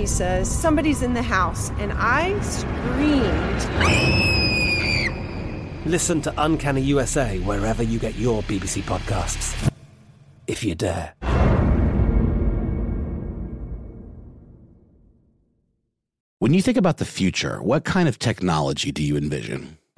He says, Somebody's in the house. And I screamed. Listen to Uncanny USA wherever you get your BBC podcasts, if you dare. When you think about the future, what kind of technology do you envision?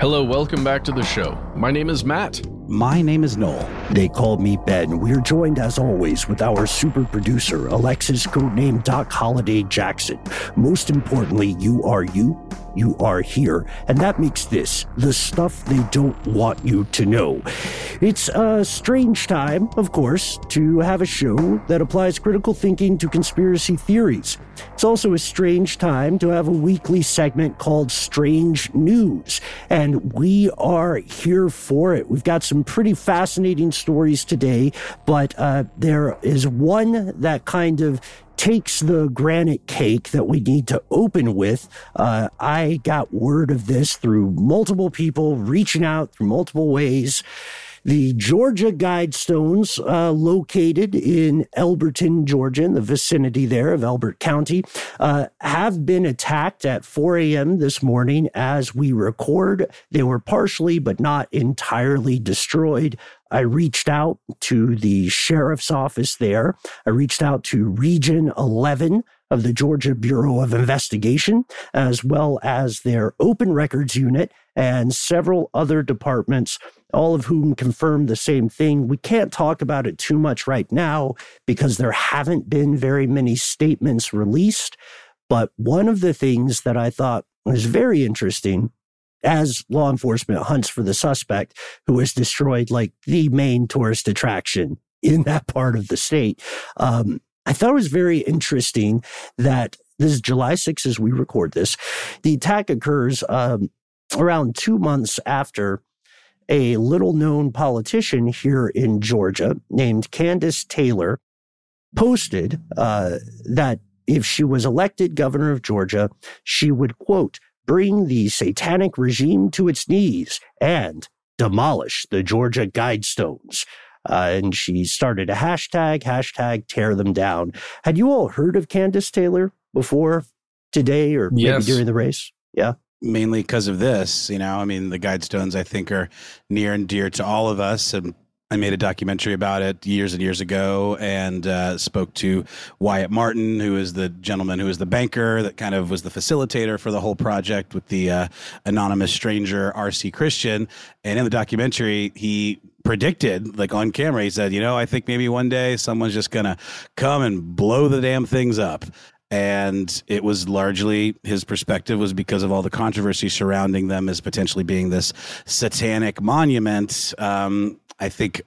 Hello, welcome back to the show. My name is Matt. My name is Noel. They call me Ben. We're joined as always with our super producer, Alexis, codename Doc Holiday Jackson. Most importantly, you are you, you are here, and that makes this the stuff they don't want you to know. It's a strange time, of course, to have a show that applies critical thinking to conspiracy theories. It's also a strange time to have a weekly segment called Strange News, and we are here for it. We've got some pretty fascinating stories today, but uh, there is one that kind of takes the granite cake that we need to open with. Uh, I got word of this through multiple people reaching out through multiple ways. The Georgia Guidestones, uh, located in Elberton, Georgia, in the vicinity there of Elbert County, uh, have been attacked at 4 a.m. this morning as we record. They were partially, but not entirely destroyed. I reached out to the sheriff's office there. I reached out to Region 11 of the Georgia Bureau of Investigation, as well as their open records unit and several other departments, all of whom confirmed the same thing. We can't talk about it too much right now because there haven't been very many statements released. But one of the things that I thought was very interesting as law enforcement hunts for the suspect who has destroyed like the main tourist attraction in that part of the state. Um, I thought it was very interesting that this is July 6th as we record this. The attack occurs um, around two months after a little known politician here in Georgia named Kandiss Taylor posted uh, that if she was elected governor of Georgia, she would, quote, bring the satanic regime to its knees and demolish the Georgia Guidestones. Uh, and she started a hashtag, hashtag tear them down. Had you all heard of Kandiss Taylor before today or maybe Yes. during the race? Yeah. mainly because of this. You know, I mean, the Guidestones I think are near and dear to all of us, and I made a documentary about it years and years ago and uh, spoke to Wyatt Martin, who is the gentleman who is the banker that kind of was the facilitator for the whole project with the uh, anonymous stranger, R.C. Christian. And in the documentary, he predicted, like on camera, he said, You know, I think maybe one day someone's just going to come and blow the damn things up and it was largely his perspective was because of all the controversy surrounding them as potentially being this satanic monument um, I think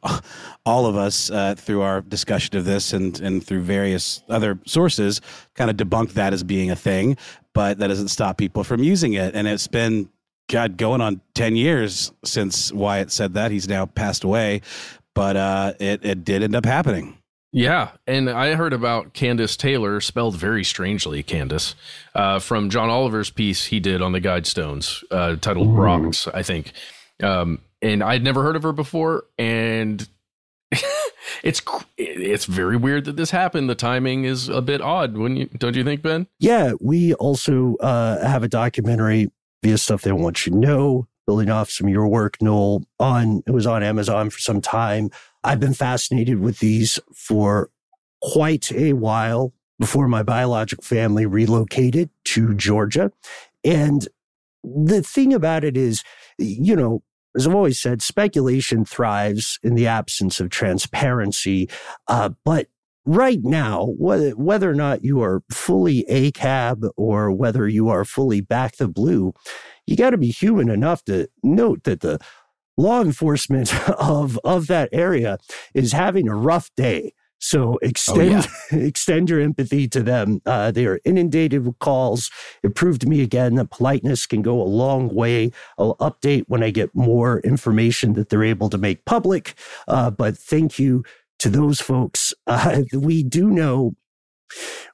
all of us, uh, through our discussion of this and, and through various other sources, kind of debunked that as being a thing, but that doesn't stop people from using it. And it's been, God, going on 10 years since Wyatt said that. He's now passed away, but uh, it, it did end up happening. Yeah, and I heard about Kandiss Taylor, spelled very strangely, Kandiss, uh, from John Oliver's piece he did on the Guidestones, uh, titled Ooh. Rocks, I think. Um, and I'd never heard of her before, and it's it's very weird that this happened. The timing is a bit odd, when you don't you think, Ben? Yeah, we also uh, have a documentary via stuff they want you to know, building off some of your work, Noel. On it was on Amazon for some time. I've been fascinated with these for quite a while before my biological family relocated to Georgia, and the thing about it is, you know, as I've always said, speculation thrives in the absence of transparency. Uh, but right now, whether, whether or not you are fully ACAB or whether you are fully back the blue, you got to be human enough to note that the law enforcement of, of that area is having a rough day. So extend oh, yeah. extend your empathy to them. Uh, they are inundated with calls. It proved to me again that politeness can go a long way. I'll update when I get more information that they're able to make public. Uh, but thank you to those folks. Uh, we do know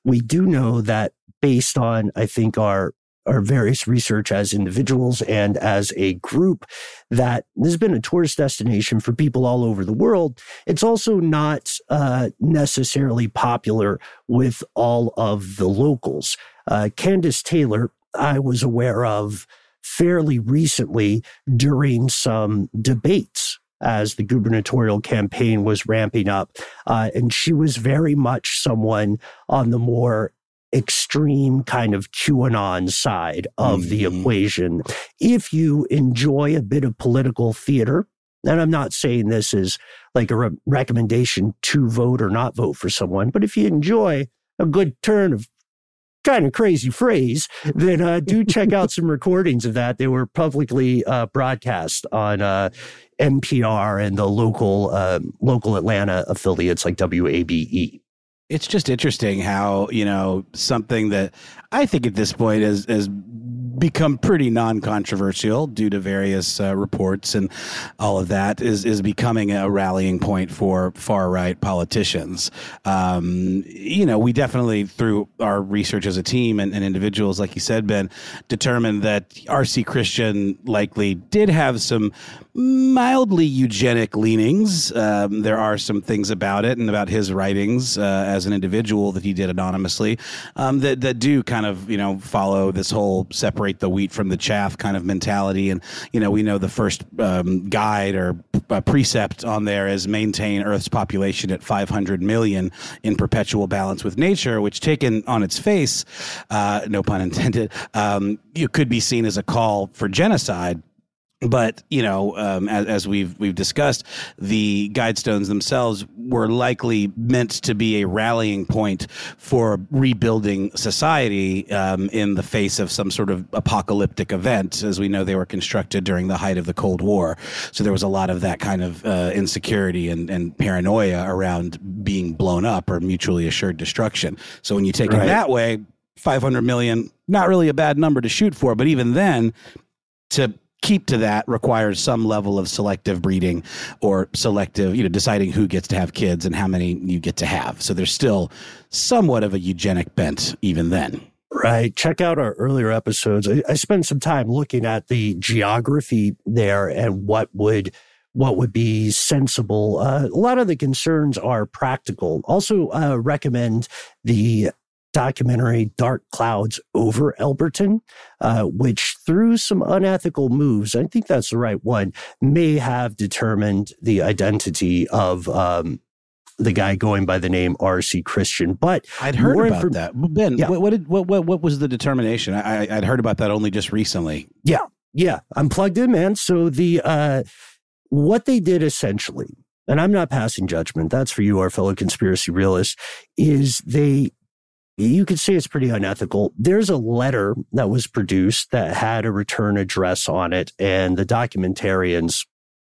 we do know that based on I think our our various research as individuals and as a group that this has been a tourist destination for people all over the world. It's also not uh, necessarily popular with all of the locals. Uh, Kandiss Taylor, I was aware of fairly recently during some debates as the gubernatorial campaign was ramping up. Uh, and she was very much someone on the more extreme kind of QAnon side of mm-hmm. the equation. If you enjoy a bit of political theater, and I'm not saying this is like a re- recommendation to vote or not vote for someone, but if you enjoy a good turn of kind of crazy phrase, then uh, do check out some recordings of that. They were publicly uh, broadcast on uh, NPR and the local um, local Atlanta affiliates like WABE it's just interesting how you know something that I think at this point is has become pretty non-controversial due to various uh, reports and all of that is is becoming a rallying point for far right politicians. Um, you know, we definitely through our research as a team and, and individuals, like you said, Ben, determined that R.C. Christian likely did have some mildly eugenic leanings. Um, there are some things about it and about his writings uh, as an individual that he did anonymously um, that that do kind of you know follow this whole separate the wheat from the chaff kind of mentality. And you know we know the first um, guide or uh, precept on there is maintain Earth's population at 500 million in perpetual balance with nature, which taken on its face, uh, no pun intended, um, you could be seen as a call for genocide but you know, um, as, as, we've we've discussed, the guidestones themselves were likely meant to be a rallying point for rebuilding society um, in the face of some sort of apocalyptic event. As we know, they were constructed during the height of the Cold War, so there was a lot of that kind of uh, insecurity and, and, paranoia around being blown up or mutually assured destruction. So when you take right. it that way, 500 million, not really a bad number to shoot for, but even then, to keep to that requires some level of selective breeding or selective, you know, deciding who gets to have kids and how many you get to have. So there's still somewhat of a eugenic bent even then. Right. Check out our earlier episodes. I, I spent some time looking at the geography there and what would what would be sensible. Uh, a lot of the concerns are practical. Also, uh, recommend the documentary Dark Clouds Over Elberton, uh, which through some unethical moves, I think that's the right one, may have determined the identity of um, the guy going by the name R.C. Christian. But I'd heard about inform- that. Ben, Yeah. what, what did what, what what was the determination? I- I'd heard about that only just recently. Yeah, yeah, I'm plugged in, man. So the uh what they did essentially, and I'm not passing judgment, that's for you, our fellow conspiracy realists, is they you could say it's pretty unethical. There's a letter that was produced that had a return address on it, and the documentarians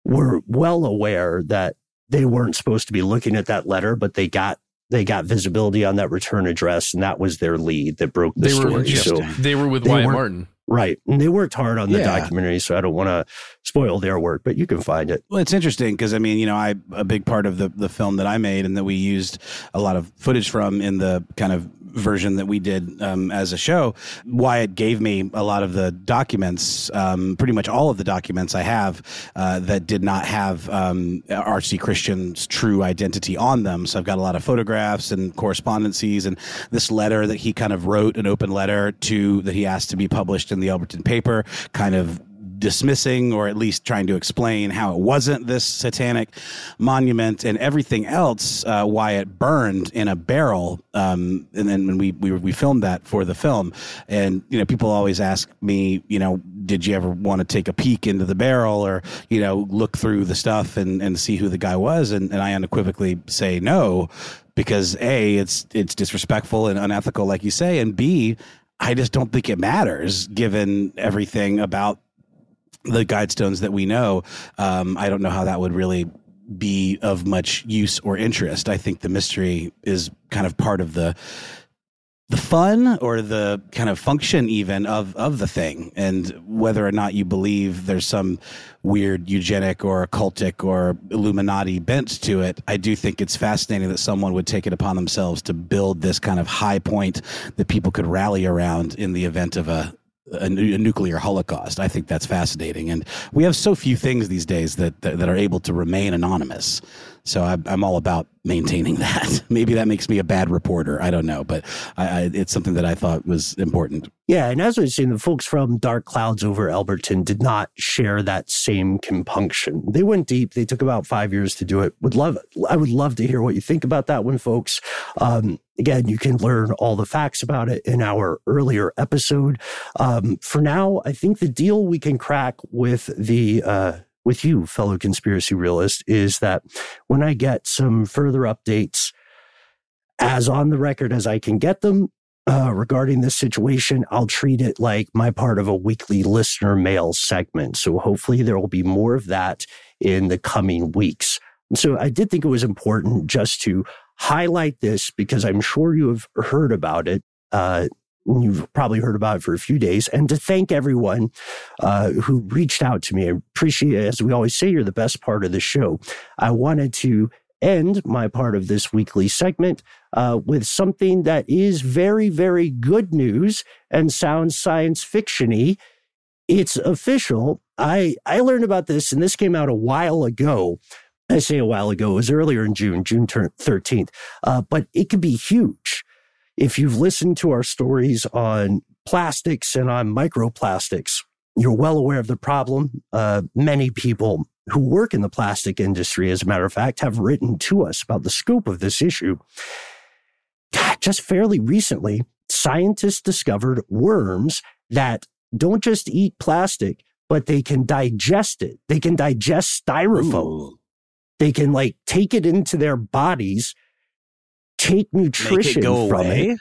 were well aware that they weren't supposed to be looking at that letter, but they got they got visibility on that return address, and that was their lead that broke the They were story. So they were with They Wyatt Martin. Right. And they worked hard on the Yeah. documentary, so I don't want to spoil their work, but you can find it. Well, it's interesting because I mean, you know, I a big part of the the film that I made and that we used a lot of footage from in the kind of version that we did um, as a show. Wyatt gave me a lot of the documents, um, pretty much all of the documents I have uh, that did not have um, R.C. Christian's true identity on them. So I've got a lot of photographs and correspondences, and this letter that he kind of wrote, an open letter to that he asked to be published in the Elberton paper, kind of dismissing or at least trying to explain how it wasn't this satanic monument and everything else uh, it burned in a barrel um, and then when we, we we filmed that for the film. And you know people always ask me you know did you ever want to take a peek into the barrel or you know look through the stuff and, and see who the guy was? And, and I unequivocally say no because a it's it's disrespectful and unethical like you say and b I just don't think it matters given everything about the guidestones that we know. Um, I don't know how that would really be of much use or interest. I think the mystery is kind of part of the the fun or the kind of function even of of the thing and whether or not you believe there's some weird eugenic or occultic or illuminati bent to it i do think it's fascinating that someone would take it upon themselves to build this kind of high point that people could rally around in the event of a a, a nuclear holocaust. I think that's fascinating, and we have so few things these days that that, that are able to remain anonymous. So I'm, I'm all about maintaining that. Maybe that makes me a bad reporter. I don't know, but I, I, it's something that I thought was important. Yeah, and as I was saying, the folks from Dark Clouds over Elberton did not share that same compunction. They went deep. They took about five years to do it. Would love I would love to hear what you think about that one, folks. Um, again, you can learn all the facts about it in our earlier episode. Um, for now, I think the deal we can crack with the uh, with you, fellow conspiracy realist, is that when I get some further updates as on the record as I can get them, uh, regarding this situation, I'll treat it like my part of a weekly listener mail segment. So hopefully there will be more of that in the coming weeks. And so I did think it was important just to highlight this because I'm sure you have heard about it. Uh, You've probably heard about it for a few days, and to thank everyone uh, who reached out to me. I appreciate it. As we always say, you're the best part of the show. I wanted to end my part of this weekly segment uh, with something that is very, very good news and sounds science fictiony. It's official. I I learned about this, and this came out a while ago. I say a while ago. It was earlier in June, June thirteenth. Uh, but it could be huge. If you've listened to our stories on plastics and on microplastics, you're well aware of the problem. Uh, many people who work in the plastic industry, as a matter of fact, have written to us about the scope of this issue. Just fairly recently, scientists discovered worms that don't just eat plastic, but they can digest it. They can digest styrofoam. Ooh. They can like take it into their bodies, take nutrition from away. it.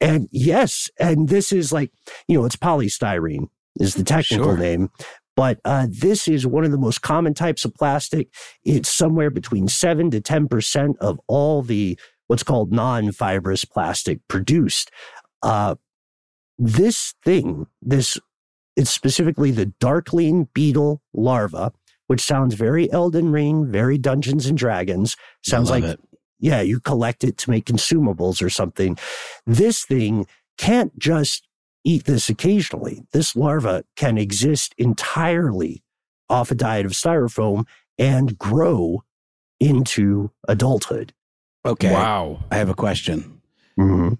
And yes, and this is like, you know, it's polystyrene is the technical Sure. name. But uh, this is one of the most common types of plastic. It's somewhere between seven to ten percent of all the what's called non-fibrous plastic produced. Uh, this thing, this it's specifically the darkling beetle larva, which sounds very Elden Ring, very Dungeons and Dragons. Sounds like it. Yeah, you collect it to make consumables or something. This thing can't just eat this occasionally. This larva can exist entirely off a diet of styrofoam and grow into adulthood. Okay. Wow. I have a question. Mm-hmm.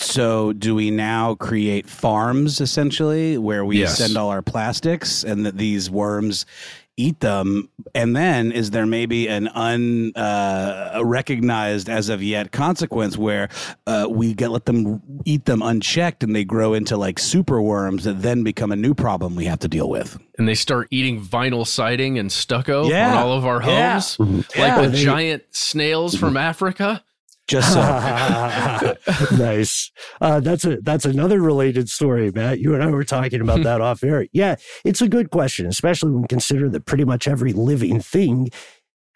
So, do we now create farms essentially where we Yes. send all our plastics and that these worms eat them? And then is there maybe an unrecognized as of yet consequence where uh, we get let them eat them unchecked and they grow into like super worms that then become a new problem we have to deal with? And they start eating vinyl siding and stucco Yeah. on all of our homes, Yeah. like the They- giant snails from Africa. Just so. nice. Uh, that's a that's another related story, Matt. You and I were talking about that off air. Yeah, it's a good question, especially when consider that pretty much every living thing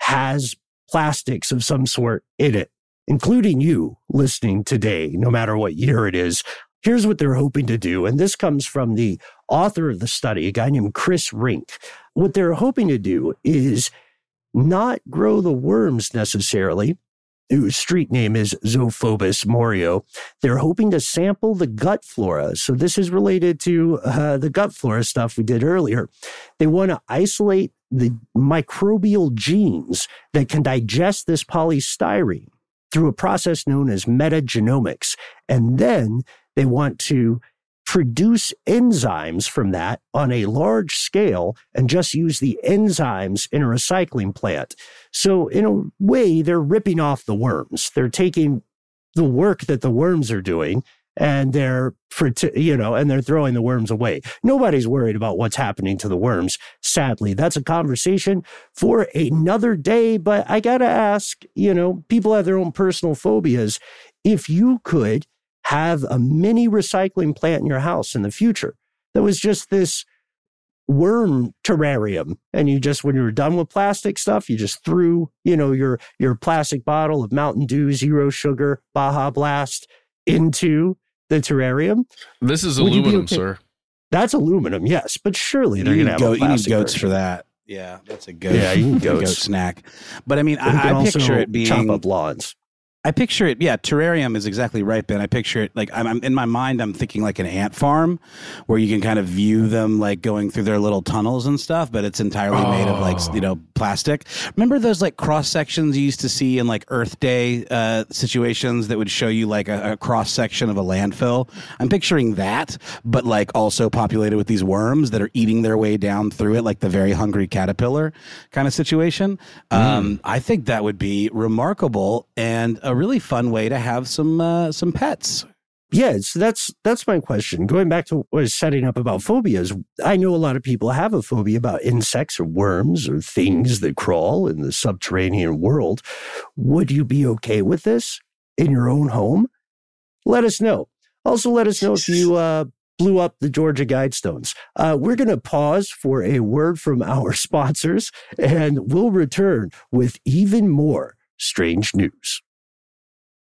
has plastics of some sort in it, including you listening today, no matter what year it is. Here's what they're hoping to do, and this comes from the author of the study, a guy named Chris Rink. What they're hoping to do is not grow the worms necessarily, whose street name is Zophobas morio. They're hoping to sample the gut flora. So this is related to uh, the gut flora stuff we did earlier. They want to isolate the microbial genes that can digest this polystyrene through a process known as metagenomics. And then they want to produce enzymes from that on a large scale and just use the enzymes in a recycling plant. So in a way, they're ripping off the worms. They're taking the work that the worms are doing and they're, you know, and they're throwing the worms away. Nobody's worried about what's happening to the worms. Sadly, that's a conversation for another day. But I got to ask, you know, people have their own personal phobias. If you could have a mini recycling plant in your house in the future that was just this worm terrarium and you just when you were done with plastic stuff you just threw you know your your plastic bottle of mountain dew zero sugar baja blast into the terrarium This is Would aluminum, okay- sir. that's aluminum yes but surely You they're need, gonna have goat- a you need goats version. for that. Yeah, that's a goat. Yeah, you need goat snack. But I mean, And you can I, I also picture it being chop up lawns I picture it. Yeah, terrarium is exactly right, Ben. I picture it like I'm, I'm in my mind. I'm thinking like an ant farm, where you can kind of view them like going through their little tunnels and stuff, but it's entirely made of like you know plastic. Remember those like cross sections you used to see in like Earth Day uh, situations that would show you like a, a cross section of a landfill. I'm picturing that, but like also populated with these worms that are eating their way down through it, like the very hungry caterpillar kind of situation. Um, I think that would be remarkable and a really fun way to have some uh, some pets. Yeah, so that's that's my question. Going back to what I was setting up about phobias, I know a lot of people have a phobia about insects or worms or things that crawl in the subterranean world. Would you be okay with this in your own home? Let us know. Also, let us know if you uh, blew up the Georgia Guidestones. Uh, we're going to pause for a word from our sponsors, and we'll return with even more strange news.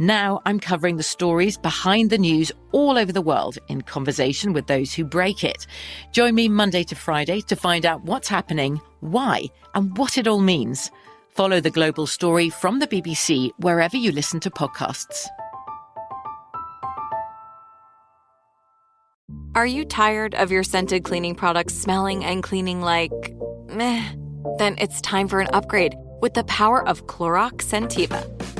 Now I'm covering the stories behind the news all over the world in conversation with those who break it. Join me Monday to Friday to find out what's happening, why, and what it all means. Follow the global story from the BBC wherever you listen to podcasts. Are you tired of your scented cleaning products smelling and cleaning like meh? Then it's time for an upgrade with the power of Clorox Scentiva.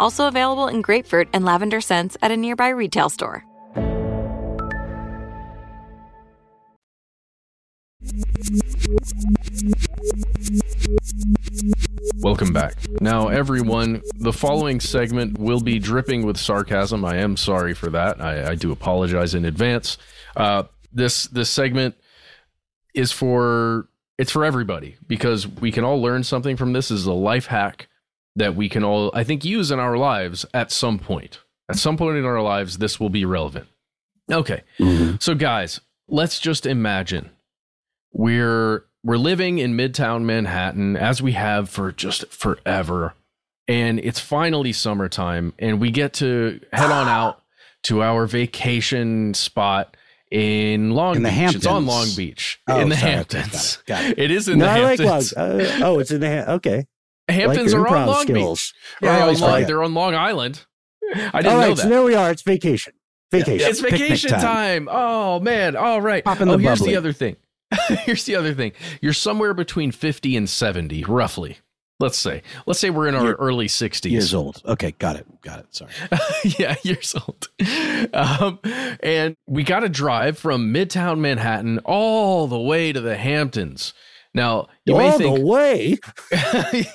Also available in grapefruit and lavender scents at a nearby retail store. Welcome back. Now, everyone, the following segment will be dripping with sarcasm. I am sorry for that. I, I do apologize in advance. Uh, this this segment is for it's for everybody because we can all learn something from this. this is a life hack that we can all, I think, use in our lives at some point. At some point in our lives, this will be relevant. Okay, so guys, let's just imagine we're we're living in midtown manhattan as we have for just forever and it's finally summertime and we get to head on out to our vacation spot in long In the beach it's on long beach Oh, in the sorry. hamptons Got it. Got it. it is in no, the I like hamptons Long. Uh, oh, it's in the ha- okay. Hamptons your are on long skills. beach Yeah, they're, on long, they're on long island i didn't All know that so there we are. It's vacation. Vacation. It's vacation time. time. Oh man. All right. Pop oh, the here's bubbly. the other thing. here's the other thing. You're somewhere between 50 and 70, roughly. Let's say. Let's say we're in our Year- early 60s. Years old. Okay, got it. Got it. Sorry. yeah, years old. Um, and we got to drive from Midtown Manhattan all the way to the Hamptons. Now, you may All think the way.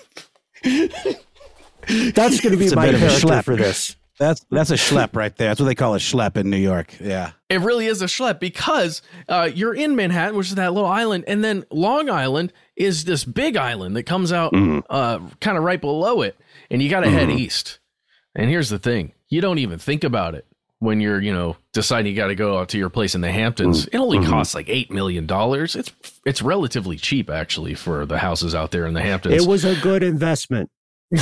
That's going to be It's my bit of character schlep. for this. That's that's a schlep right there. That's what they call a schlep in New York. Yeah. It really is a schlep because uh, you're in Manhattan, which is that little island, and then Long Island is this big island that comes out uh, kind of right below it, and you got to head east. And here's the thing: you don't even think about it when you're, you know, deciding you got to go out to your place in the Hamptons. It only costs like eight million dollars. It's it's relatively cheap actually for the houses out there in the Hamptons. It was a good investment.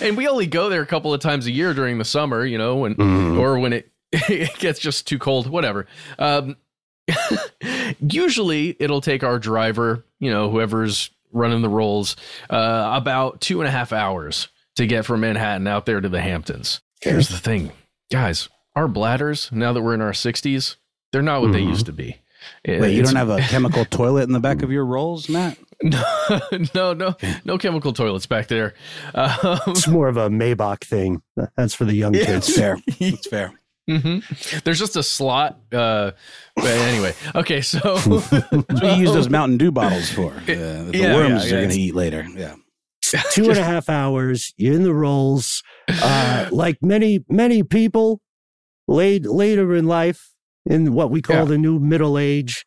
and we only go there a couple of times a year during the summer, you know, when or when it it gets just too cold, whatever. Um, usually, it'll take our driver, you know, whoever's running the rolls, uh, about two and a half hours to get from Manhattan out there to the Hamptons. Here's the thing, guys: our bladders, now that we're in our sixties, they're not what they used to be. Wait, you don't have a chemical toilet in the back of your rolls, Matt? no, no, no, no chemical toilets back there. Um, It's more of a Maybach thing. That's for the young It's kids. fair. It's fair. hmm There's just a slot. Uh, but anyway, okay, so That's what you use those Mountain Dew bottles for. Uh, that the Yeah, worms yeah, are going to eat later. Yeah. Two and a half hours. You're in the rolls. Uh, like many, many people late, later in life, in what we call Yeah. the new middle age,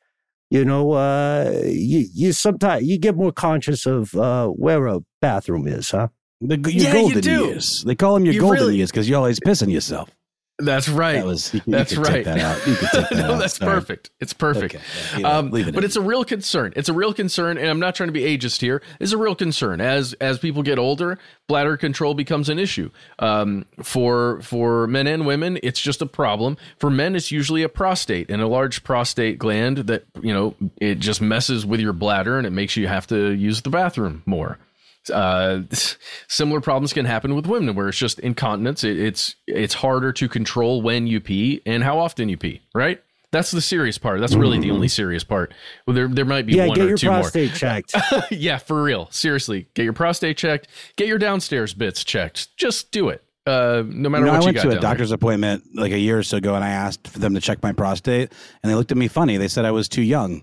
you know, uh, you, you sometimes you get more conscious of uh, where a bathroom is, huh? The, your Yeah, you golden do. years. They call them your You golden really- years because you're always pissing yourself. That's right. That was you that's could right. That. You that no, that's Sorry. perfect. It's perfect. Okay, yeah, um, it but in. it's a real concern. It's a real concern, and I'm not trying to be ageist here. It's a real concern as as people get older, bladder control becomes an issue. Um, for for men and women, it's just a problem. For men, it's usually a prostate and a large prostate gland that you know it just messes with your bladder and it makes you have to use the bathroom more. Uh, similar problems can happen with women where it's just incontinence. It, it's it's harder to control when you pee and how often you pee. Right. That's the serious part. That's really the only serious part. Well, there there might be Yeah, one get or your two prostate checked. more. yeah, for real. Seriously, get your prostate checked. Get your downstairs bits checked. Just do it. Uh, no matter You know, what I you went got to a down there. doctor's appointment like a year or so ago, and I asked for them to check my prostate, and they looked at me funny. They said I was too young,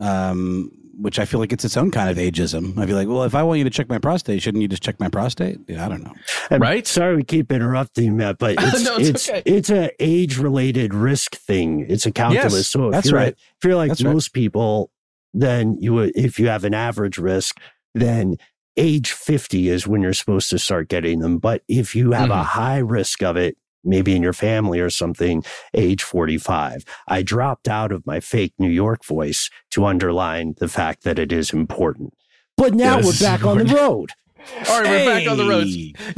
um, which I feel like it's its own kind of ageism. I'd be like, well, if I want you to check my prostate, shouldn't you just check my prostate? Yeah, I don't know. And Right? Sorry, we keep interrupting, Matt, but it's No, it's it's okay. it's a age related risk thing. It's a calculus. Yes, so if that's you're right. if you're like That's right. most people, then you would if you have an average risk, then age 50 is when you're supposed to start getting them. But if you have a Mhm. high risk of it, maybe in your family or something, age 45. I dropped out of my fake New York voice to underline the fact that it is important. But now Yes, we're back on the road. All right, we're back on the road.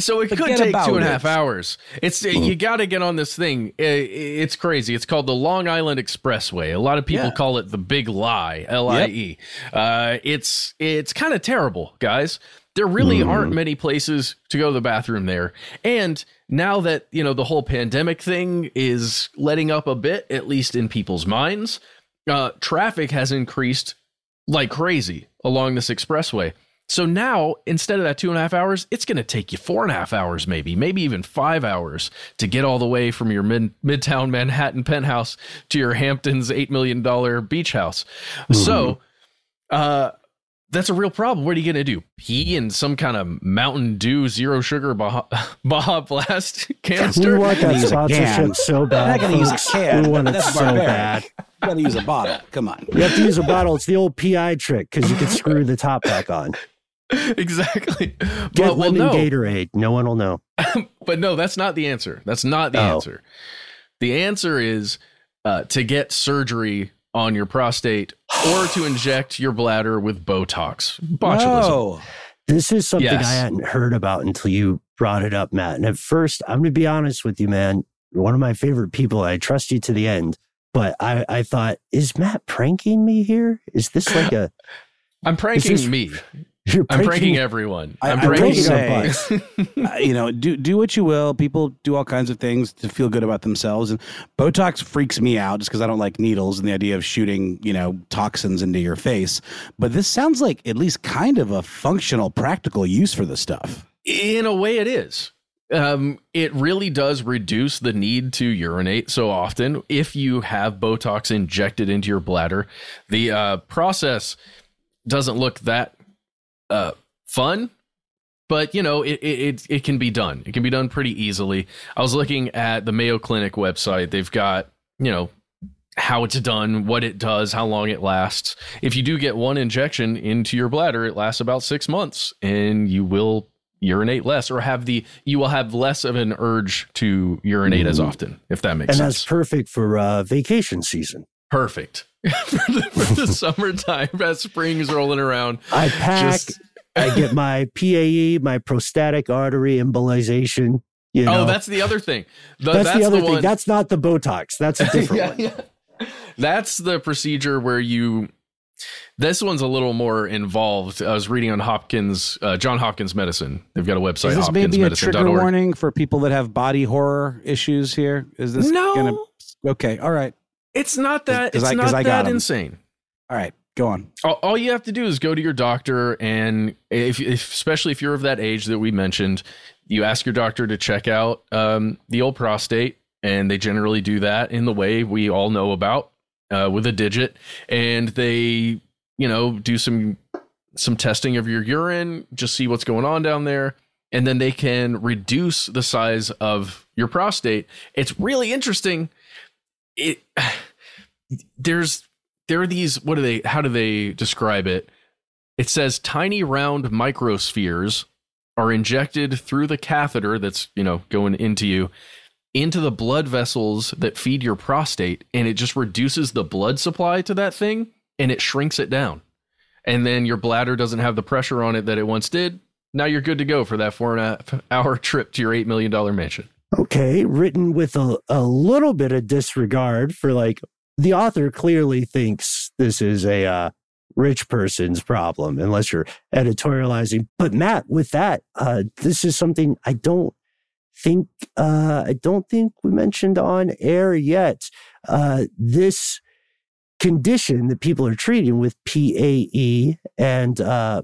So it could take two and a half two and a it. hours. It's eh, you mm. got to get on this thing. Eh, it's crazy. It's called the Long Island Expressway. A lot of people Yeah. call it the Big Lie. L I E. Uh, It's it's kind of terrible, guys. There really aren't many places to go to the bathroom there. And now that you know the whole pandemic thing is letting up a bit, at least in people's minds, uh, traffic has increased like crazy along this expressway. So now, instead of that two and a half hours, it's going to take you four and a half hours, maybe, maybe even five hours to get all the way from your mid- Midtown Manhattan penthouse to your Hamptons $8 million beach house. So, uh, that's a real problem. What are you going to do? Pee in some kind of Mountain Dew zero sugar Baja, Baja Blast We canister? want gonna that use a can. sponsorship so bad. I'm not going to use a can. We want it That's so barbaric. bad. You got to use a bottle. Come on. You have to use a bottle. It's the old PI trick because you can screw the top back on. exactly. Get But, well, lemon no. Gatorade. No one will know. but no, that's not the answer. That's not the Oh. answer. The answer is uh, to get surgery on your prostate or to inject your bladder with Botox. Botulism. No. This is something Yes. I hadn't heard about until you brought it up, Matt. And at first, I'm going to be honest with you, man. One of my favorite people. I trust you to the end. But I, I thought, is Matt pranking me here? Is this like a. I'm pranking this- me. You're I'm pranking everyone. I- I'm I will pranking. say- uh, you know, do do what you will. People do all kinds of things to feel good about themselves, and Botox freaks me out just because I don't like needles and the idea of shooting you know toxins into your face. But this sounds like at least kind of a functional, practical use for the stuff. In a way, it is. Um, it really does reduce the need to urinate so often if you have Botox injected into your bladder. The uh, process doesn't look that uh, fun, but you know it, it it can be done. It can be done pretty easily. I was looking at the Mayo Clinic website. They've got you know how it's done, what it does, how long it lasts. If you do get one injection into your bladder, it lasts about six months, and you will urinate less or have the you will have less of an urge to urinate as often if that makes And sense And that's perfect for uh, vacation season. Perfect for, the, for the summertime as spring's rolling around I pack, Just- I get my PAE, my prostatic artery embolization. You know, oh that's the other thing The- that's, the other one, thing. That's not the Botox. That's a different Yeah, one. yeah. That's the procedure where you. This one's a little more involved. I was reading on Hopkins, uh, John Hopkins Medicine. They've got a website, Is this maybe a trigger warning for people that have body horror issues here? Is this No. gonna? Okay, all right, It's not that. 'Cause It's 'cause not I got that 'em. insane. all right. Go on. all, all you have to do is go to your doctor and if, if especially if you're of that age that we mentioned you ask your doctor to check out um, the old prostate and they generally do that in the way we all know about uh, with a digit and they you know do some some testing of your urine just see what's going on down there and then they can reduce the size of your prostate it's really interesting it there's there are these what do they how do they describe it? It says tiny round microspheres are injected through the catheter that's you know going into you into the blood vessels that feed your prostate and it just reduces the blood supply to that thing and it shrinks it down. And then your bladder doesn't have the pressure on it that it once did. Now you're good to go for that four and a half hour trip to your eight million dollar mansion Okay, written with a, a little bit of disregard for like the author clearly thinks this is a uh, rich person's problem, unless you're editorializing. But Matt, with that, uh, this is something I don't think uh, I don't think we mentioned on air yet. Uh, this condition that people are treating with PAE and uh,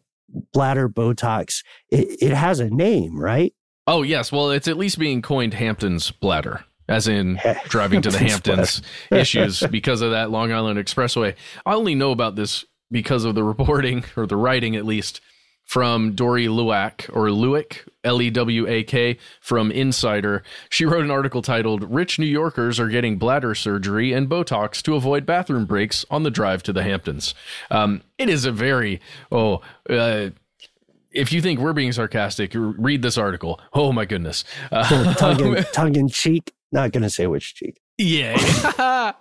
bladder Botox, it, it has a name, right? Oh yes, well it's at least being coined Hamptons bladder, as in driving to the Hamptons issues because of that Long Island Expressway. I only know about this because of the reporting or the writing at least from Doree Lewak or Lewak, L E W A K from Insider. She wrote an article titled "Rich New Yorkers Are Getting Bladder Surgery and Botox to Avoid Bathroom Breaks on the Drive to the Hamptons." Um, it is a very oh. Uh, if you think we're being sarcastic, read this article. Oh my goodness! Uh, tongue, in, tongue in cheek. Not going to say which cheek. Yeah.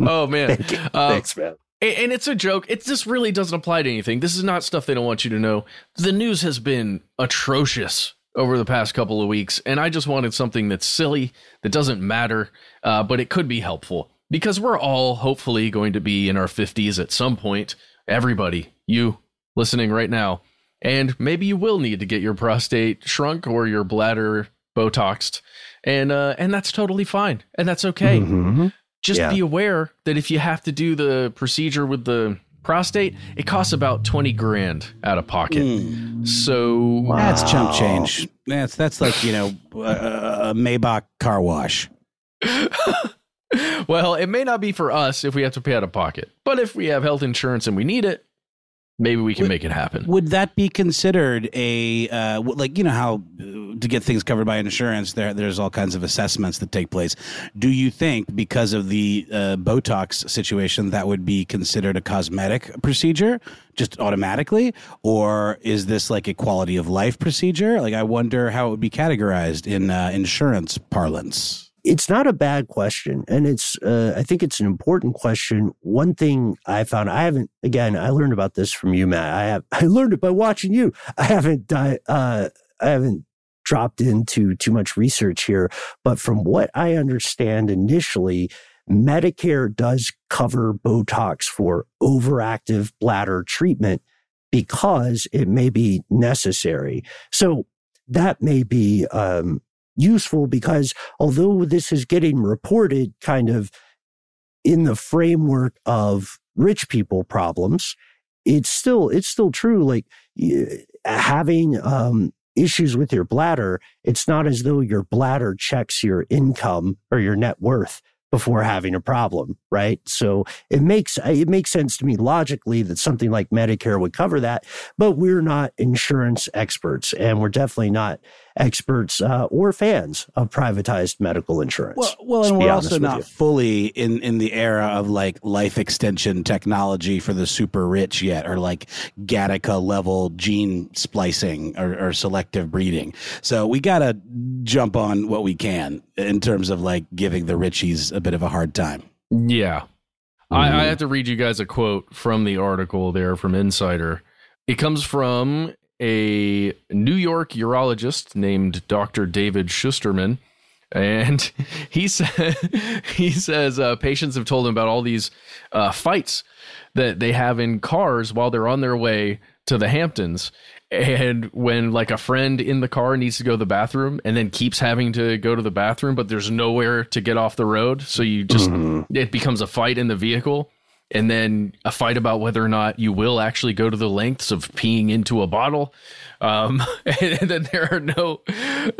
oh man. Thank uh, Thanks, man and it's a joke. It just really doesn't apply to anything. This is not stuff they don't want you to know. The news has been atrocious over the past couple of weeks, and I just wanted something that's silly, that doesn't matter, uh, but it could be helpful because we're all hopefully going to be in our 50s at some point. Everybody, you listening right now, and maybe you will need to get your prostate shrunk or your bladder botoxed, and uh, and that's totally fine, and that's okay. Mm-hmm just yeah. be aware that if you have to do the procedure with the prostate, it costs about 20 grand out of pocket. Mm. So wow. that's chump change. That's that's like, you know, a Maybach car wash. well, it may not be for us if we have to pay out of pocket. But if we have health insurance and we need it, maybe we can would, make it happen. Would that be considered a uh, like you know how uh, to get things covered by insurance there there's all kinds of assessments that take place. Do you think because of the uh, Botox situation that would be considered a cosmetic procedure just automatically or is this like a quality of life procedure? Like I wonder how it would be categorized in uh, insurance parlance it's not a bad question and it's uh, i think it's an important question. One thing i found i haven't again i learned about this from you matt. I have i learned it by watching you. I haven't uh, i haven't dropped into too much research here but from what i understand initially medicare does cover botox for overactive bladder treatment because it may be necessary. So that may be um, useful because although this is getting reported kind of in the framework of rich people problems, it's still it's still true. Like having um, issues with your bladder, it's not as though your bladder checks your income or your net worth before having a problem, right? So it makes it makes sense to me logically that something like Medicare would cover that, but we're not insurance experts, and we're definitely not experts uh, or fans of privatized medical insurance. Well, well and we're also not you. fully in in the era of like life extension technology for the super rich yet, or like Gattaca level gene splicing or, or selective breeding. So we got to jump on what we can in terms of like giving the richies a bit of a hard time. Yeah. Mm-hmm. I, I mm-hmm. have to read you guys a quote from the article there from Insider. It comes from a New York urologist named Dr. David Shusterman. And he said he says uh, patients have told him about all these uh, fights that they have in cars while they're on their way to the Hamptons. And when like a friend in the car needs to go to the bathroom and then keeps having to go to the bathroom, but there's nowhere to get off the road, so you just mm-hmm. it becomes a fight in the vehicle and then a fight about whether or not you will actually go to the lengths of peeing into a bottle. Um, and, then there are no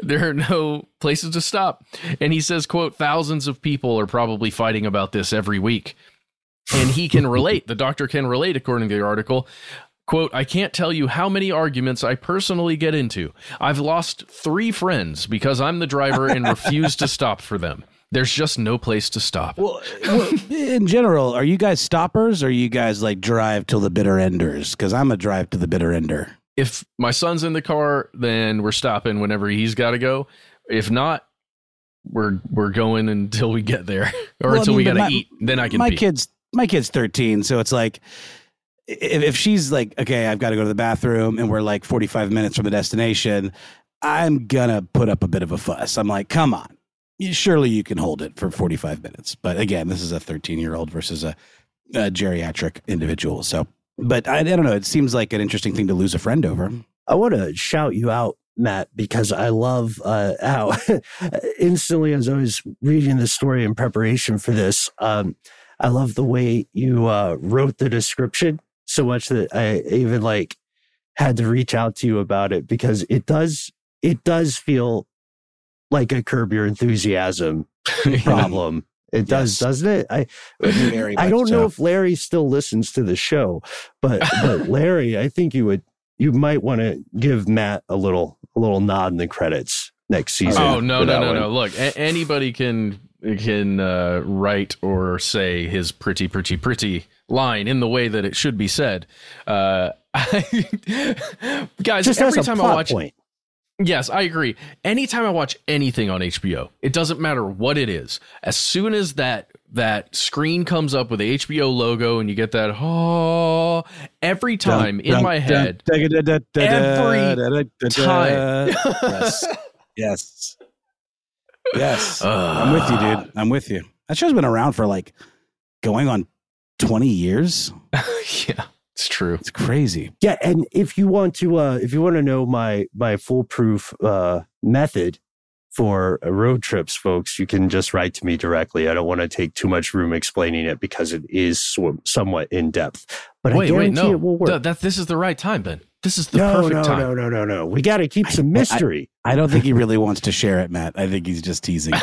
there are no places to stop. And he says, "quote Thousands of people are probably fighting about this every week." And he can relate. the doctor can relate, according to the article. Quote, I can't tell you how many arguments I personally get into. I've lost three friends because I'm the driver and refuse to stop for them. There's just no place to stop. Well, in general, are you guys stoppers or you guys like drive till the bitter enders? Because I'm a drive to the bitter ender. If my son's in the car, then we're stopping whenever he's got to go. If not, we're we're going until we get there or well, until I mean, we got to eat. Then I can. My pee. kid's my kid's 13, so it's like if, if she's like, okay, I've got to go to the bathroom, and we're like 45 minutes from the destination, I'm gonna put up a bit of a fuss. I'm like, come on surely you can hold it for 45 minutes. But again, this is a 13 year old versus a, a, geriatric individual. So, but I, I don't know. It seems like an interesting thing to lose a friend over. I want to shout you out, Matt, because I love uh, how instantly as I was reading the story in preparation for this, um, I love the way you uh, wrote the description so much that I even like had to reach out to you about it because it does it does feel like a curb your enthusiasm problem. It does, Yes. doesn't it? I Very I don't know if Larry still listens to the show, but but Larry, I think you would you might want to give Matt a little a little nod in the credits next season. Oh no no no one. no! Look, a- anybody can can uh, write or say his pretty pretty pretty line in the way that it should be said. Uh, guys, Just every time I watch, point. Yes, I agree. Anytime I watch anything on HBO, it doesn't matter what it is. As soon as that that screen comes up with the HBO logo and you get that oh, every time in my head, every time. yes. Yes. Yes. Uh, I'm with you, dude. I'm with you. That show's been around for like going on 20 years. yeah, it's true. It's crazy. Yeah, and if you want to uh if you want to know my my foolproof uh method for uh, road trips folks, you can just write to me directly. I don't want to take too much room explaining it because it is sw- somewhat in depth. But I guarantee wait, no, it will work. Th- that this is the right time, Ben. This is the no, perfect no, time. no, no, no, no. no. We got to keep some mystery. I don't think he really wants to share it, Matt. I think he's just teasing.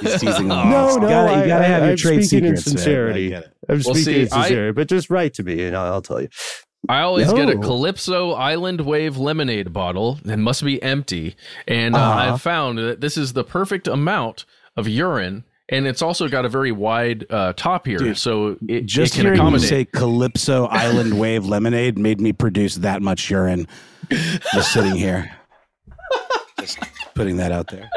He's teasing. the no, no, you gotta, you gotta I, have I, your I'm trade speaking in secrets. man. I sincerity. get it. I'm Well, speaking see, in I- sincerity, but just write to me and I'll, I'll tell you. I always get a Calypso Island Wave lemonade bottle that must be empty, and uh, Uh-huh. I've found that this is the perfect amount of urine, and it's also got a very wide uh, top here, Dude, so it, Just it can hearing you say Calypso Island Wave Lemonade made me produce that much urine just sitting here. Just putting that out there.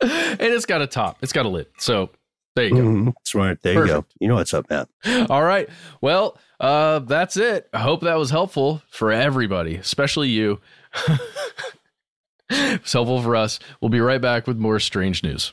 and it's got a top, it's got a lid. So there you go. Mhm. Smart. There you go. You know what's up, Matt. All right. Well, uh, that's it. I hope that was helpful for everybody, especially you. it's helpful for us. We'll be right back with more strange news.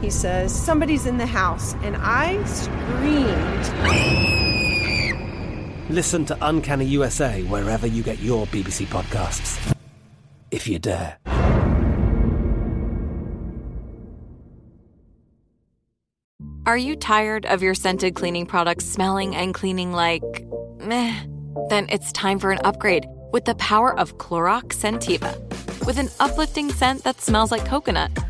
He says, Somebody's in the house, and I screamed. Listen to Uncanny USA wherever you get your BBC podcasts, if you dare. Are you tired of your scented cleaning products smelling and cleaning like meh? Then it's time for an upgrade with the power of Clorox Sentiva. With an uplifting scent that smells like coconut,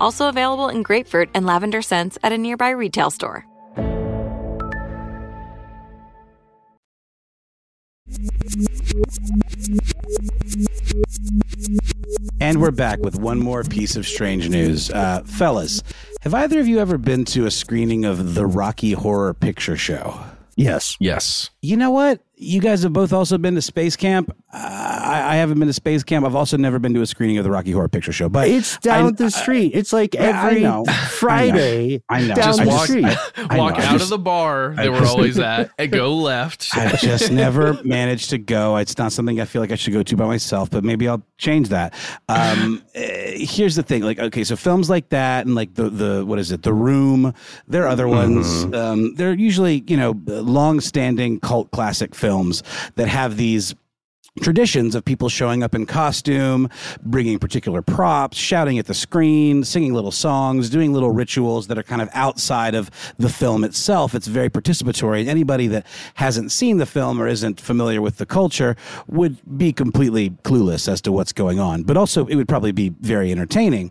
Also available in grapefruit and lavender scents at a nearby retail store. And we're back with one more piece of strange news. Uh, fellas, have either of you ever been to a screening of the Rocky Horror Picture Show? Yes. Yes. You know what? You guys have both also been to space camp. Uh, I, I haven't been to space camp. I've also never been to a screening of the Rocky Horror Picture Show. But It's down I- the street. It's like Yeah, I every know. Friday I know. down Just the walk, street. I walk know. Out just- of the bar that we're always at and go left. I just never managed to go. It's not something I feel like I should go to by myself, but maybe I'll change that. Um, eh, here's the thing: like, okay, so films like that, and like the the what is it, The Room? There are other ones. Um, they're usually you know long-standing cult classic films that have these traditions of people showing up in costume, bringing particular props, shouting at the screen, singing little songs, doing little rituals that are kind of outside of the film itself. It's very participatory. Anybody that hasn't seen the film or isn't familiar with the culture would be completely clueless as to what's going on. But also, it would probably be very entertaining.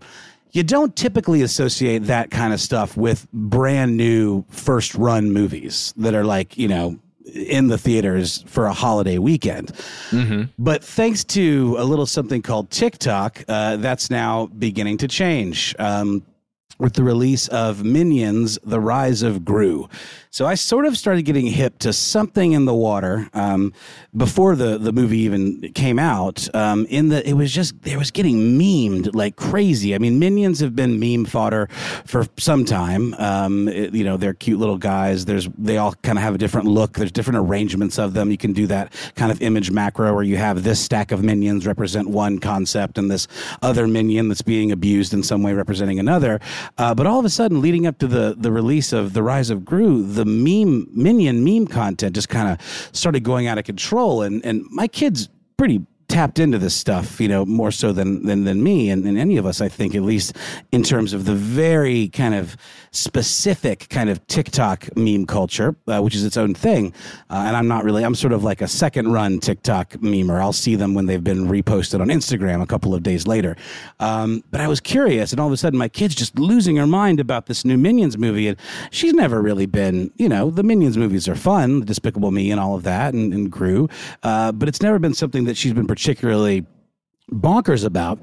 You don't typically associate that kind of stuff with brand new first run movies that are like, you know, in the theaters for a holiday weekend. But thanks to a little something called TikTok, uh, that's now beginning to change. Um, with the release of Minions: The Rise of Gru, so I sort of started getting hip to something in the water um, before the the movie even came out. Um, in the it was just it was getting memed like crazy. I mean, Minions have been meme fodder for some time. Um, it- you know, they're cute little guys. There's they all kind of have a different look. There's different arrangements of them. You can do that kind of image macro where you have this stack of minions represent one concept and this other minion that's being abused in some way representing another. Uh, but all of a sudden, leading up to the the release of the Rise of Gru, the meme minion meme content just kind of started going out of control, and and my kids pretty tapped into this stuff, you know, more so than than than me and, and any of us, I think, at least in terms of the very kind of specific kind of TikTok meme culture, uh, which is its own thing. Uh, and I'm not really, I'm sort of like a second run TikTok memer. I'll see them when they've been reposted on Instagram a couple of days later. Um, but I was curious, and all of a sudden, my kid's just losing her mind about this new Minions movie, and she's never really been, you know, the Minions movies are fun, Despicable Me, and all of that, and, and Gru, uh, but it's never been something that she's been particularly bonkers about.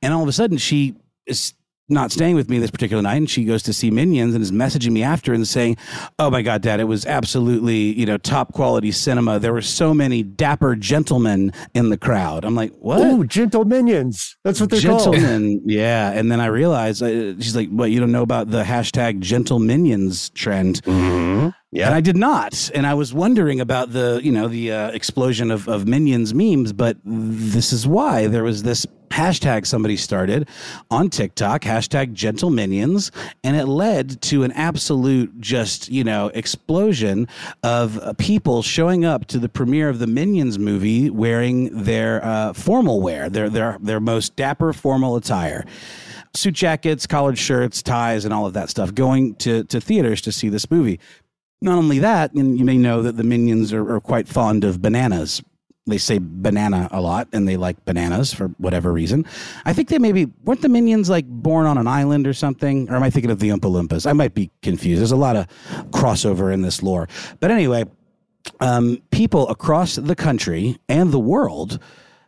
And all of a sudden, she is not staying with me this particular night, and she goes to see Minions and is messaging me after and saying, "Oh my God, Dad, it was absolutely you know top quality cinema. There were so many dapper gentlemen in the crowd." I'm like, "What?" Oh, gentle minions. That's what they're called. Gentlemen, yeah. And then I realized uh, she's like, "What? You don't know about the hashtag Gentle Minions trend?" Mm-hmm. And I did not. And I was wondering about the, you know, the uh, explosion of, of Minions memes, but this is why there was this hashtag somebody started on TikTok, hashtag gentle minions, and it led to an absolute just, you know, explosion of people showing up to the premiere of the Minions movie wearing their uh, formal wear, their, their, their most dapper formal attire suit jackets, collared shirts, ties, and all of that stuff, going to, to theaters to see this movie. Not only that, and you may know that the minions are, are quite fond of bananas. They say banana a lot, and they like bananas for whatever reason. I think they maybe weren't the minions like born on an island or something, or am I thinking of the Oompa Loompas? I might be confused. There's a lot of crossover in this lore, but anyway, um, people across the country and the world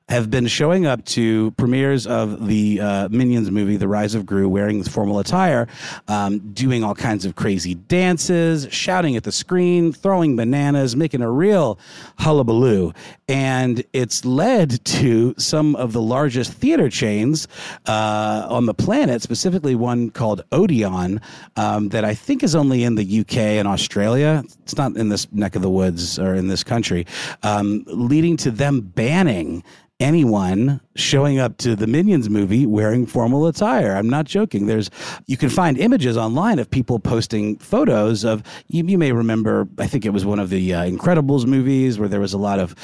have been showing up to premieres of the uh, Minions movie, The Rise of Gru, wearing this formal attire, um, doing all kinds of crazy dances, shouting at the screen, throwing bananas, making a real hullabaloo. And it's led to some of the largest theater chains uh, on the planet, specifically one called Odeon, um, that I think is only in the UK and Australia. It's not in this neck of the woods or in this country, um, leading to them banning anyone showing up to the Minions movie wearing formal attire. I'm not joking. There's you can find images online of people posting photos of you, you may remember I think it was one of the uh, Incredibles movies where there was a lot of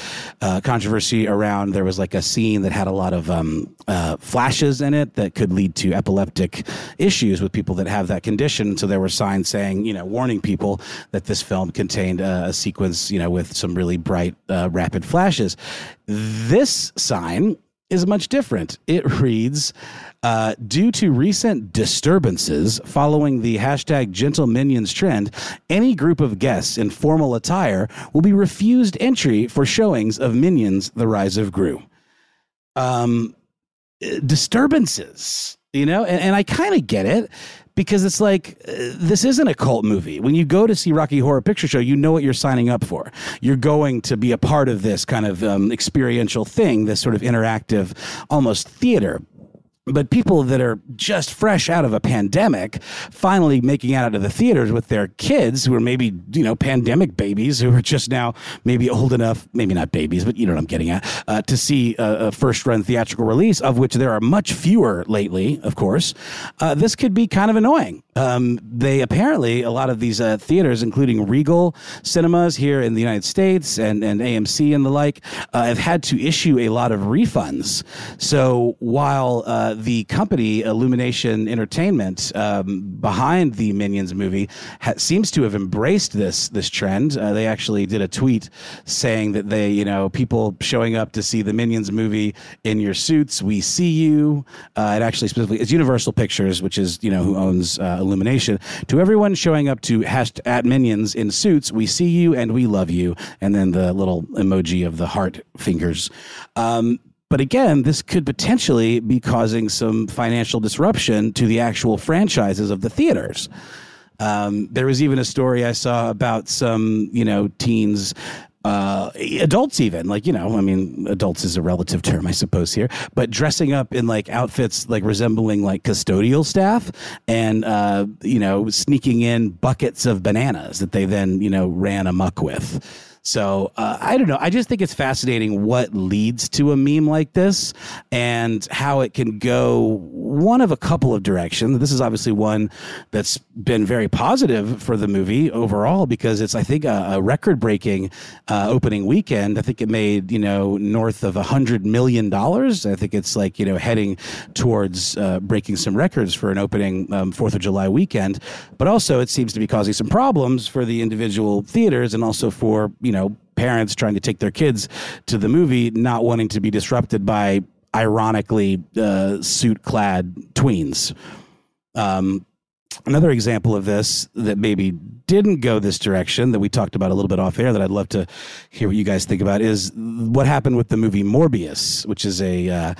uh, controversy around there was like a scene that had a lot of um, uh, flashes in it that could lead to epileptic issues with people that have that condition so there were signs saying you know warning people that this film contained a, a sequence you know with some really bright uh, rapid flashes this sign is much different. It reads uh, Due to recent disturbances following the hashtag Gentle Minions trend, any group of guests in formal attire will be refused entry for showings of Minions The Rise of Gru. Um, disturbances, you know, and, and I kind of get it because it's like uh, this isn't a cult movie. When you go to see Rocky Horror Picture Show, you know what you're signing up for. You're going to be a part of this kind of um, experiential thing, this sort of interactive, almost theater but people that are just fresh out of a pandemic finally making out of the theaters with their kids who are maybe you know pandemic babies who are just now maybe old enough maybe not babies but you know what i'm getting at uh, to see a, a, first run theatrical release of which there are much fewer lately of course uh, this could be kind of annoying. Um, they apparently a lot of these uh, theaters including regal cinemas here in the united states and, and amc and the like uh, have had to issue a lot of refunds. So while uh, the company Illumination Entertainment um, behind the Minions movie ha- seems to have embraced this this trend. Uh, they actually did a tweet saying that they, you know, people showing up to see the Minions movie in your suits, we see you. Uh, it actually specifically it's Universal Pictures, which is you know who owns uh, Illumination. To everyone showing up to hashtag at Minions in suits, we see you and we love you, and then the little emoji of the heart fingers. Um, but again, this could potentially be causing some financial disruption to the actual franchises of the theaters. Um, there was even a story I saw about some, you know, teens uh, adults even like you know i mean adults is a relative term i suppose here but dressing up in like outfits like resembling like custodial staff and uh, you know sneaking in buckets of bananas that they then you know ran amuck with so uh, I don't know. I just think it's fascinating what leads to a meme like this and how it can go one of a couple of directions. This is obviously one that's been very positive for the movie overall because it's, I think, a, a record breaking uh, opening weekend. I think it made, you know, north of a hundred million dollars. I think it's like, you know, heading towards uh, breaking some records for an opening um, Fourth of July weekend. But also, it seems to be causing some problems for the individual theaters and also for, you know, know, parents trying to take their kids to the movie, not wanting to be disrupted by ironically uh, suit clad tweens. Um, another example of this that maybe didn't go this direction that we talked about a little bit off air that I'd love to hear what you guys think about is what happened with the movie Morbius, which is a uh,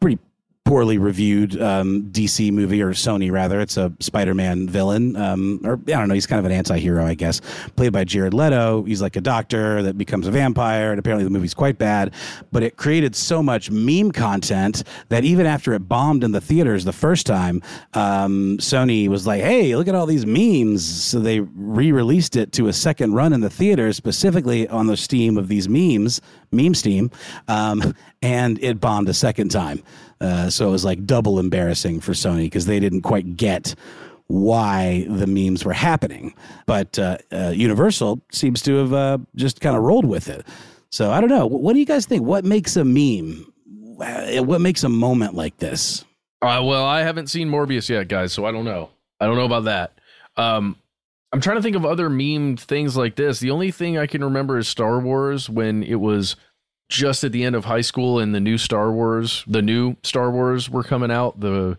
pretty poorly reviewed um, DC movie or Sony rather. It's a Spider-Man villain, um, or I don't know. He's kind of an anti-hero, I guess, played by Jared Leto. He's like a doctor that becomes a vampire, and apparently the movie's quite bad. But it created so much meme content that even after it bombed in the theaters the first time, um, Sony was like, "Hey, look at all these memes!" So they re-released it to a second run in the theaters, specifically on the steam of these memes, meme steam, um, and it bombed a second time. Uh, so it was like double embarrassing for Sony because they didn't quite get why the memes were happening. But uh, uh, Universal seems to have uh, just kind of rolled with it. So I don't know. What do you guys think? What makes a meme? What makes a moment like this? Uh, well, I haven't seen Morbius yet, guys, so I don't know. I don't know about that. Um, I'm trying to think of other meme things like this. The only thing I can remember is Star Wars when it was just at the end of high school and the new Star Wars, the new Star Wars were coming out. The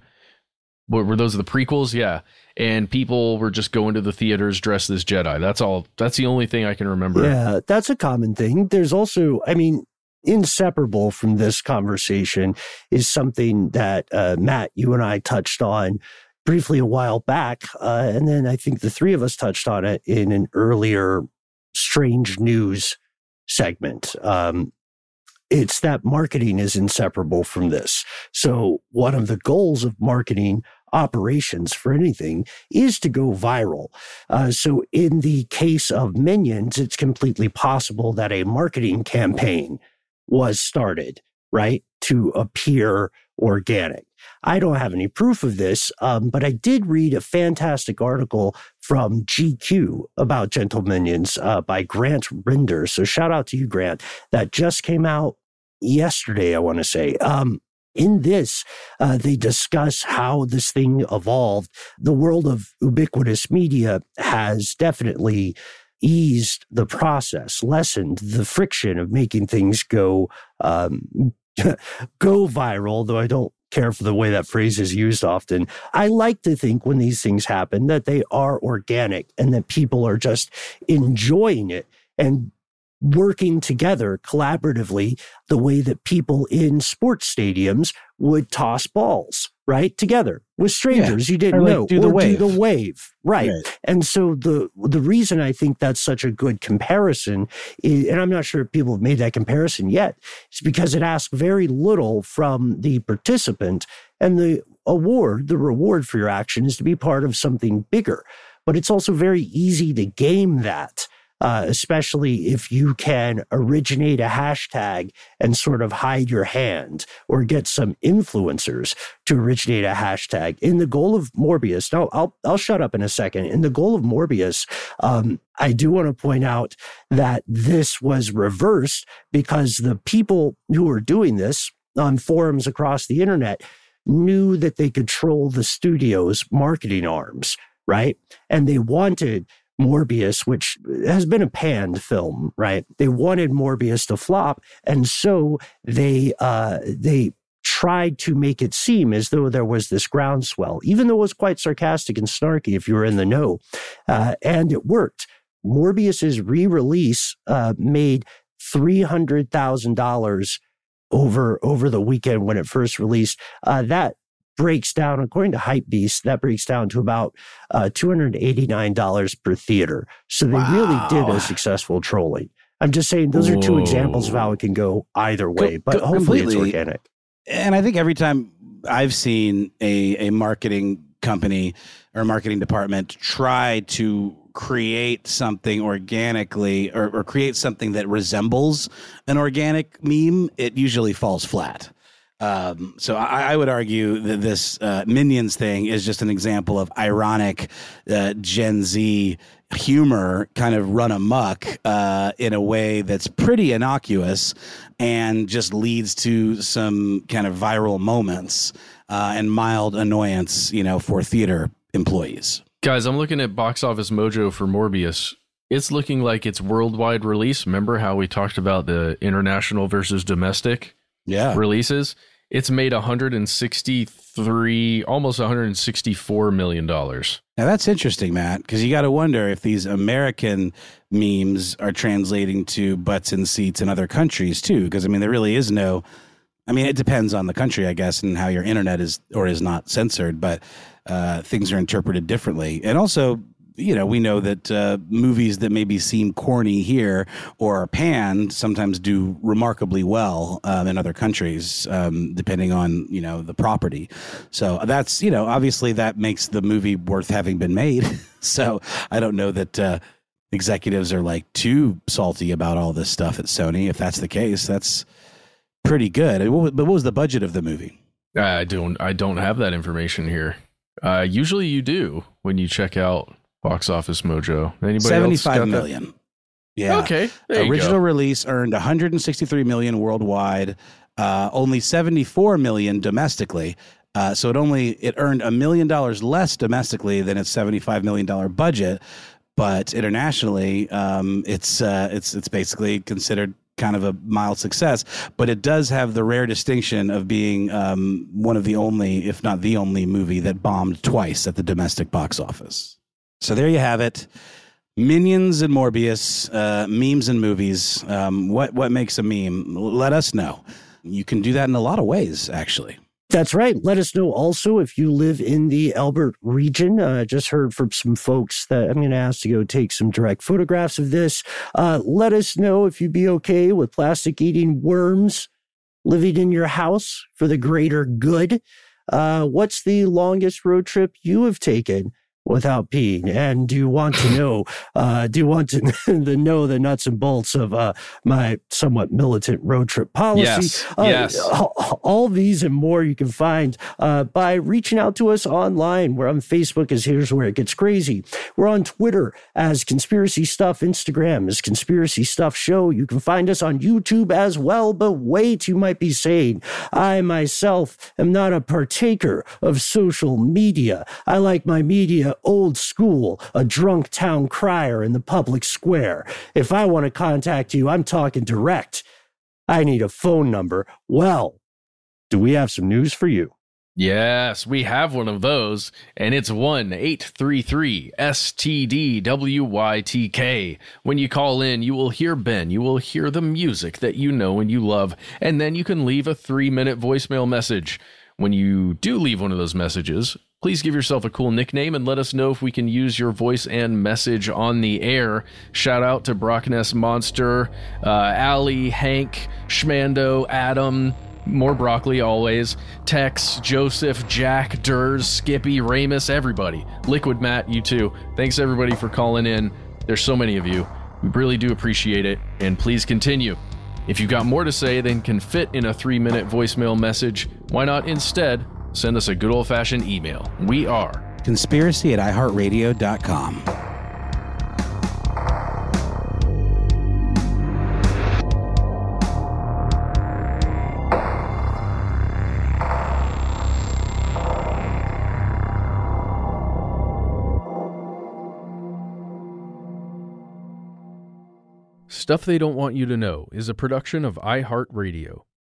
what were those the prequels? Yeah. And people were just going to the theaters dressed as Jedi. That's all. That's the only thing I can remember. Yeah, that's a common thing. There's also, I mean, inseparable from this conversation is something that uh, Matt, you and I touched on briefly a while back. Uh, and then I think the three of us touched on it in an earlier strange news segment. Um, it's that marketing is inseparable from this. So one of the goals of marketing operations for anything is to go viral. Uh, so in the case of Minions, it's completely possible that a marketing campaign was started, right, to appear organic. I don't have any proof of this, um, but I did read a fantastic article from GQ about Gentle Minions uh, by Grant Rindner. So shout out to you, Grant. That just came out yesterday, I want to say. Um, in this, uh, they discuss how this thing evolved. The world of ubiquitous media has definitely eased the process, lessened the friction of making things go um, go viral, though I don't care for the way that phrase is used often. I like to think when these things happen that they are organic and that people are just enjoying it and working together collaboratively the way that people in sports stadiums would toss balls right together with strangers yeah. you didn't like know do the or wave. do the wave right. Right. and so the the reason i think that's such a good comparison is, and i'm not sure if people have made that comparison yet is because it asks very little from the participant and the award the reward for your action is to be part of something bigger but it's also very easy to game that uh, especially if you can originate a hashtag and sort of hide your hand or get some influencers to originate a hashtag. In the goal of Morbius, now I'll, I'll shut up in a second. In the goal of Morbius, um, I do want to point out that this was reversed because the people who were doing this on forums across the internet knew that they control the studio's marketing arms, right? And they wanted Morbius, which has been a panned film, right? They wanted Morbius to flop, and so they uh, they tried to make it seem as though there was this groundswell, even though it was quite sarcastic and snarky if you were in the know, uh, and it worked. Morbius's re-release uh, made three hundred thousand dollars over over the weekend when it first released. Uh, that breaks down, according to Hypebeast, that breaks down to about uh, $289 per theater. So they wow. really did a successful trolling. I'm just saying those are two examples of how it can go either way, but Co- hopefully it's organic. And I think every time I've seen a, a marketing company or marketing department try to create something organically or, or create something that resembles an organic meme, it usually falls flat. Um, so I, I, would argue that this uh, Minions thing is just an example of ironic uh, Gen Z humor kind of run amok uh, in a way that's pretty innocuous and just leads to some kind of viral moments uh, and mild annoyance, you know, for theater employees. Guys, I'm looking at Box Office Mojo for Morbius. It's looking like it's worldwide release. Remember how we talked about the international versus domestic? Yeah. releases, it's made 163, almost 164 million dollars. Now that's interesting, Matt, because you got to wonder if these American memes are translating to butts and seats in other countries too. Because I mean, there really is no. I mean, it depends on the country, I guess, and how your internet is or is not censored, but uh, things are interpreted differently. And also, you know, we know that uh, movies that maybe seem corny here or are panned sometimes do remarkably well um, in other countries, um, depending on you know the property. So that's you know obviously that makes the movie worth having been made. so I don't know that uh, executives are like too salty about all this stuff at Sony. If that's the case, that's pretty good. But what was the budget of the movie? I don't. I don't have that information here. Uh, usually, you do when you check out Box Office Mojo. Anybody Seventy-five million. That? Yeah. Okay. Original release earned 163 million worldwide, uh, only 74 million domestically. Uh, so it only it earned a million dollars less domestically than its 75 million dollar budget, but internationally, um, it's uh, it's it's basically considered kind of a mild success, but it does have the rare distinction of being um, one of the only, if not the only, movie that bombed twice at the domestic box office. So there you have it. Minions and Morbius, uh, memes and movies. Um, what what makes a meme? Let us know. You can do that in a lot of ways, actually. That's right. Let us know also if you live in the Albert region. I uh, just heard from some folks that I'm going to ask to go take some direct photographs of this. Uh, let us know if you'd be okay with plastic eating worms living in your house for the greater good. Uh, what's the longest road trip you have taken? Without peeing? And do you want to know, uh, do you want to the know the nuts and bolts of uh, my somewhat militant road trip policy? Yes. Uh, yes. All, all, these and more you can find uh, by reaching out to us online. We're on Facebook as Here's Where It Gets Crazy. We're on Twitter as Conspiracy Stuff. Instagram as Conspiracy Stuff Show. You can find us on YouTube as well. But wait, you might be saying, I myself am not a partaker of social media. I like my media old school, a drunk town crier in the public square. If I want to contact you, I'm talking direct. I need a phone number. Well, do we have some news for you? Yes, we have one of those, and it's 1 833 STDWYTK. When you call in, you will hear Ben, you will hear the music that you know and you love, and then you can leave a three minute voicemail message. When you do leave one of those messages, please give yourself a cool nickname and let us know if we can use your voice and message on the air. Shout out to Brockness Monster, uh, Allie, Hank, Schmando, Adam, more broccoli always. Tex, Joseph, Jack, Durs, Skippy, Ramus, everybody. Liquid Matt, you too. Thanks everybody for calling in. There's so many of you. We really do appreciate it. And please continue. If you've got more to say than can fit in a three minute voicemail message, why not instead send us a good old fashioned email? We are conspiracy at iHeartRadio.com. Stuff They Don't Want You to Know is a production of iHeartRadio.